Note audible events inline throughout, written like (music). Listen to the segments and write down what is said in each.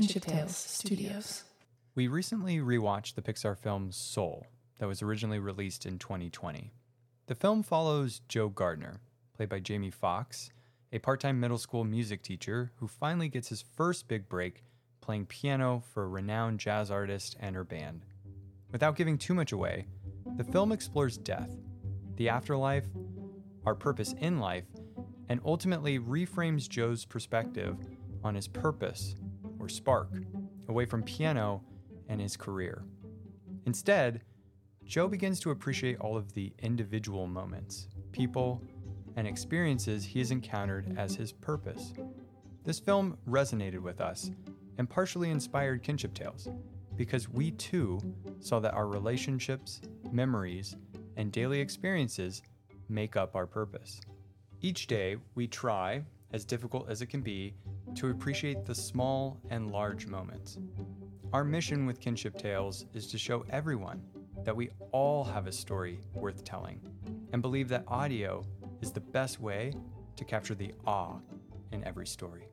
Kinship Tales Studios. We recently rewatched the Pixar film Soul, that was originally released in 2020. The film follows Joe Gardner, played by Jamie Foxx, a part time middle school music teacher who finally gets his first big break playing piano for a renowned jazz artist and her band. Without giving too much away, the film explores death, the afterlife, our purpose in life, and ultimately reframes Joe's perspective on his purpose, or spark, away from piano and his career. Instead, Joe begins to appreciate all of the individual moments, people, and experiences he has encountered as his purpose. This film resonated with us and partially inspired Kinship Tales because we too saw that our relationships, memories, and daily experiences make up our purpose. Each day, we try, as difficult as it can be, to appreciate the small and large moments. Our mission with Kinship Tales is to show everyone that we all have a story worth telling and believe that audio is the best way to capture the awe in every story.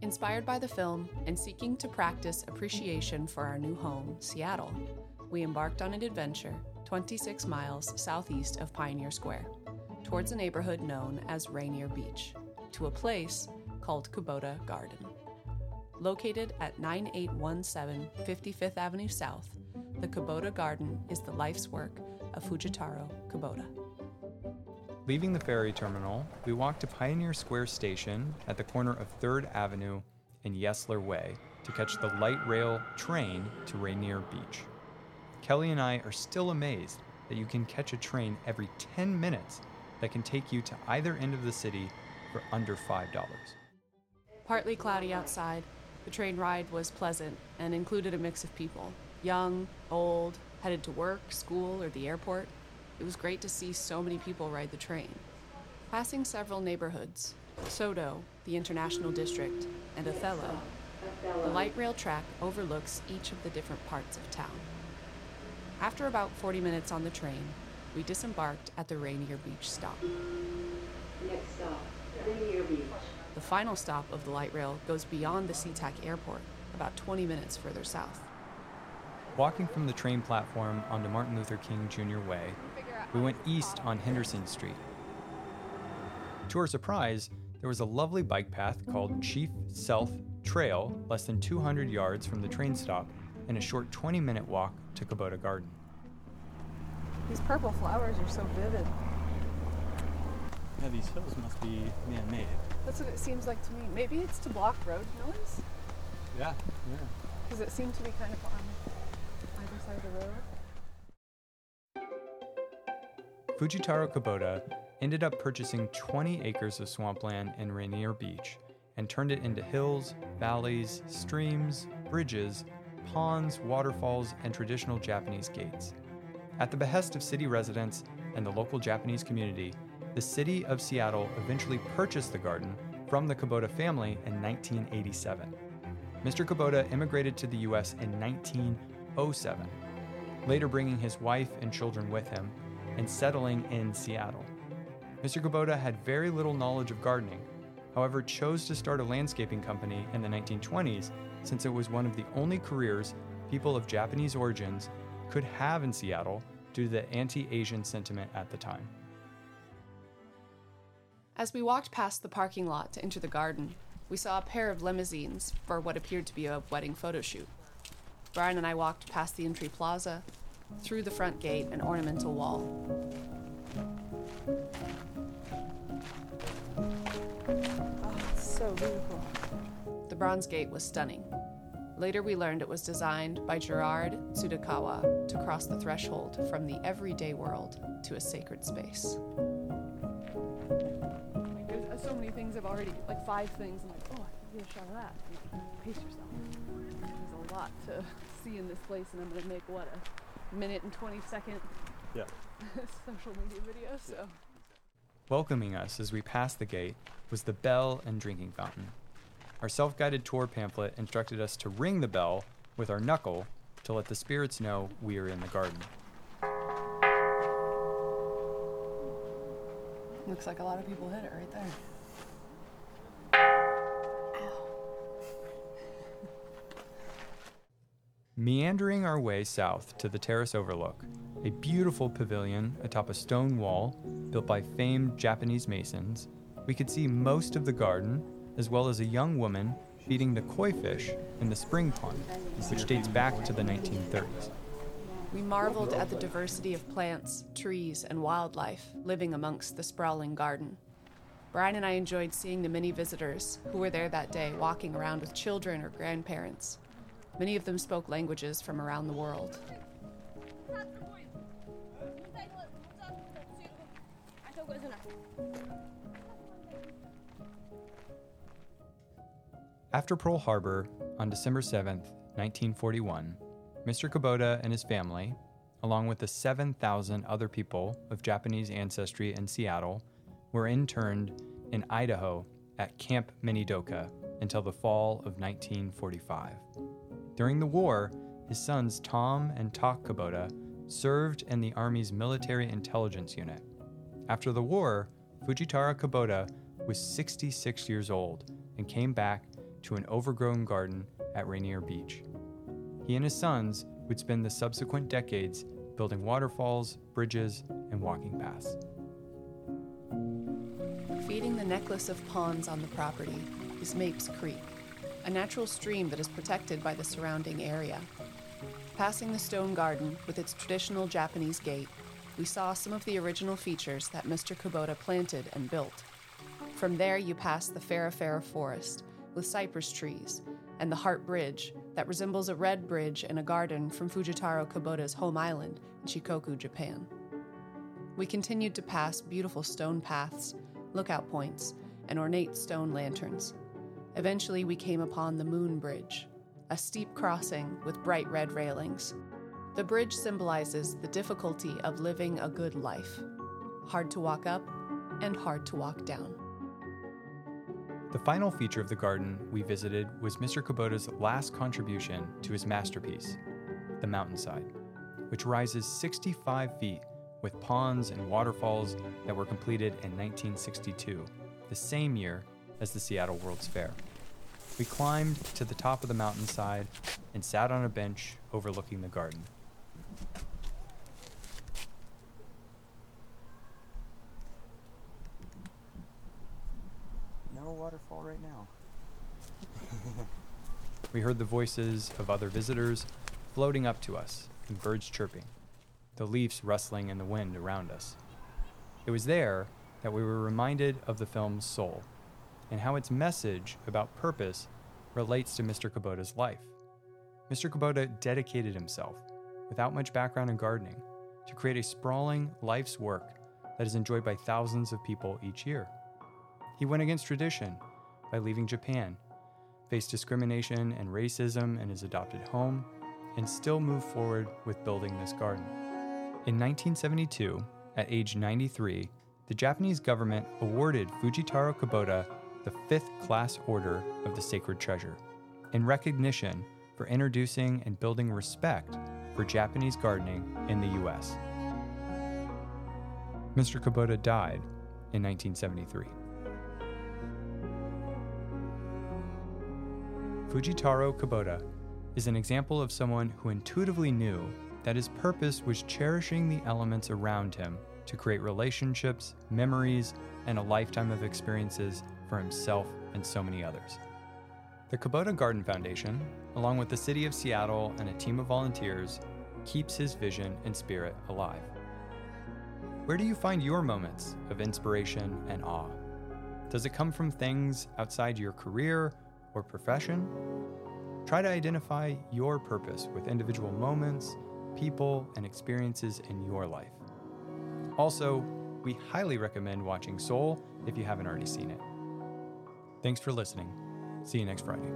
Inspired by the film and seeking to practice appreciation for our new home, Seattle, we embarked on an adventure 26 miles southeast of Pioneer Square, towards a neighborhood known as Rainier Beach, to a place called Kubota Garden. Located at 9817 55th Avenue South, the Kubota Garden is the life's work of Fujitaro Kubota. Leaving the ferry terminal, we walked to Pioneer Square Station at the corner of 3rd Avenue and Yesler Way to catch the light rail train to Rainier Beach. Kelly and I are still amazed that you can catch a train every 10 minutes that can take you to either end of the city for under $5. Partly cloudy outside, the train ride was pleasant and included a mix of people young, old, headed to work, school, or the airport. It was great to see so many people ride the train. Passing several neighborhoods Sodo, the International District, and Othello, the light rail track overlooks each of the different parts of town. After about 40 minutes on the train, we disembarked at the Rainier Beach stop. Next stop, Rainier Beach. The final stop of the light rail goes beyond the SeaTac airport, about 20 minutes further south. Walking from the train platform onto Martin Luther King Jr. Way, we went east on Henderson Street. To our surprise, there was a lovely bike path called Chief Sealth Trail, less than 200 yards from the train stop, and a short 20 minute walk to Kubota Garden. These purple flowers are so vivid. Yeah, these hills must be man made. That's what it seems like to me. Maybe it's to block road noise, Yeah, yeah. because it seemed to be kind of on either side of the road. Fujitaro Kubota ended up purchasing 20 acres of swampland in Rainier Beach and turned it into hills, valleys, streams, bridges, ponds, waterfalls, and traditional Japanese gates. At the behest of city residents and the local Japanese community, the city of Seattle eventually purchased the garden from the Kubota family in 1987. Mr. Kubota immigrated to the US in 1907, later bringing his wife and children with him and settling in Seattle. Mr. Kubota had very little knowledge of gardening, however, chose to start a landscaping company in the 1920s since it was one of the only careers people of Japanese origins could have in Seattle due to the anti Asian sentiment at the time. As we walked past the parking lot to enter the garden, we saw a pair of limousines for what appeared to be a wedding photo shoot. Brian and I walked past the entry plaza, through the front gate and ornamental wall. Oh, so beautiful. The bronze gate was stunning. Later, we learned it was designed by Gerard Tsutakawa to cross the threshold from the everyday world to a sacred space. So many things I've already, like five things. I'm like, oh, I can get a shot of that. You Pace yourself. There's a lot to see in this place, and I'm gonna make what a minute and 20 second Yeah. (laughs) social media video. So. Welcoming us as we passed the gate was the bell and drinking fountain. Our self guided tour pamphlet instructed us to ring the bell with our knuckle to let the spirits know we are in the garden. Looks like a lot of people hit it right there. Meandering our way south to the terrace overlook, a beautiful pavilion atop a stone wall built by famed Japanese masons, we could see most of the garden, as well as a young woman feeding the koi fish in the spring pond, which dates back to the 1930s. We marveled at the diversity of plants, trees, and wildlife living amongst the sprawling garden. Brian and I enjoyed seeing the many visitors who were there that day walking around with children or grandparents. Many of them spoke languages from around the world. After Pearl Harbor, on December 7, 1941, Mr. Kubota and his family, along with the 7,000 other people of Japanese ancestry in Seattle, were interned in Idaho at Camp Minidoka until the fall of 1945. During the war, his sons Tom and Tak Kubota served in the Army's Military Intelligence Unit. After the war, Fujitaro Kubota was 66 years old and came back to an overgrown garden at Rainier Beach. He and his sons would spend the subsequent decades building waterfalls, bridges, and walking paths. Feeding the necklace of ponds on the property is Mapes Creek, a natural stream that is protected by the surrounding area. Passing the stone garden with its traditional Japanese gate, we saw some of the original features that Mr. Kubota planted and built. From there, you pass the Farafara Forest with cypress trees and the Heart Bridge that resembles a red bridge in a garden from Fujitaro Kubota's home island in Shikoku, Japan. We continued to pass beautiful stone paths, lookout points, and ornate stone lanterns. Eventually, we came upon the Moon Bridge, a steep crossing with bright red railings. The bridge symbolizes the difficulty of living a good life hard to walk up and hard to walk down. The final feature of the garden we visited was Mr. Kubota's last contribution to his masterpiece, the mountainside, which rises 65 feet with ponds and waterfalls that were completed in 1962, the same year as the Seattle World's Fair. We climbed to the top of the mountainside and sat on a bench overlooking the garden. No waterfall right now. (laughs) We heard the voices of other visitors floating up to us and birds chirping, the leaves rustling in the wind around us. It was there that we were reminded of the film's soul and how its message about purpose relates to Mr. Kubota's life. Mr. Kubota dedicated himself, without much background in gardening, to create a sprawling life's work that is enjoyed by thousands of people each year. He went against tradition by leaving Japan, faced discrimination and racism in his adopted home, and still moved forward with building this garden. In 1972, at age 93, the Japanese government awarded Fujitaro Kubota the Fifth Class Order of the Sacred Treasure in recognition for introducing and building respect for Japanese gardening in the U.S. Mr. Kubota died in 1973. Fujitaro Kubota is an example of someone who intuitively knew that his purpose was cherishing the elements around him to create relationships, memories, and a lifetime of experiences for himself and so many others. The Kubota Garden Foundation, along with the City of Seattle and a team of volunteers, keeps his vision and spirit alive. Where do you find your moments of inspiration and awe? Does it come from things outside your career or profession? Try to identify your purpose with individual moments, people, and experiences in your life. Also, we highly recommend watching Soul if you haven't already seen it. Thanks for listening. See you next Friday.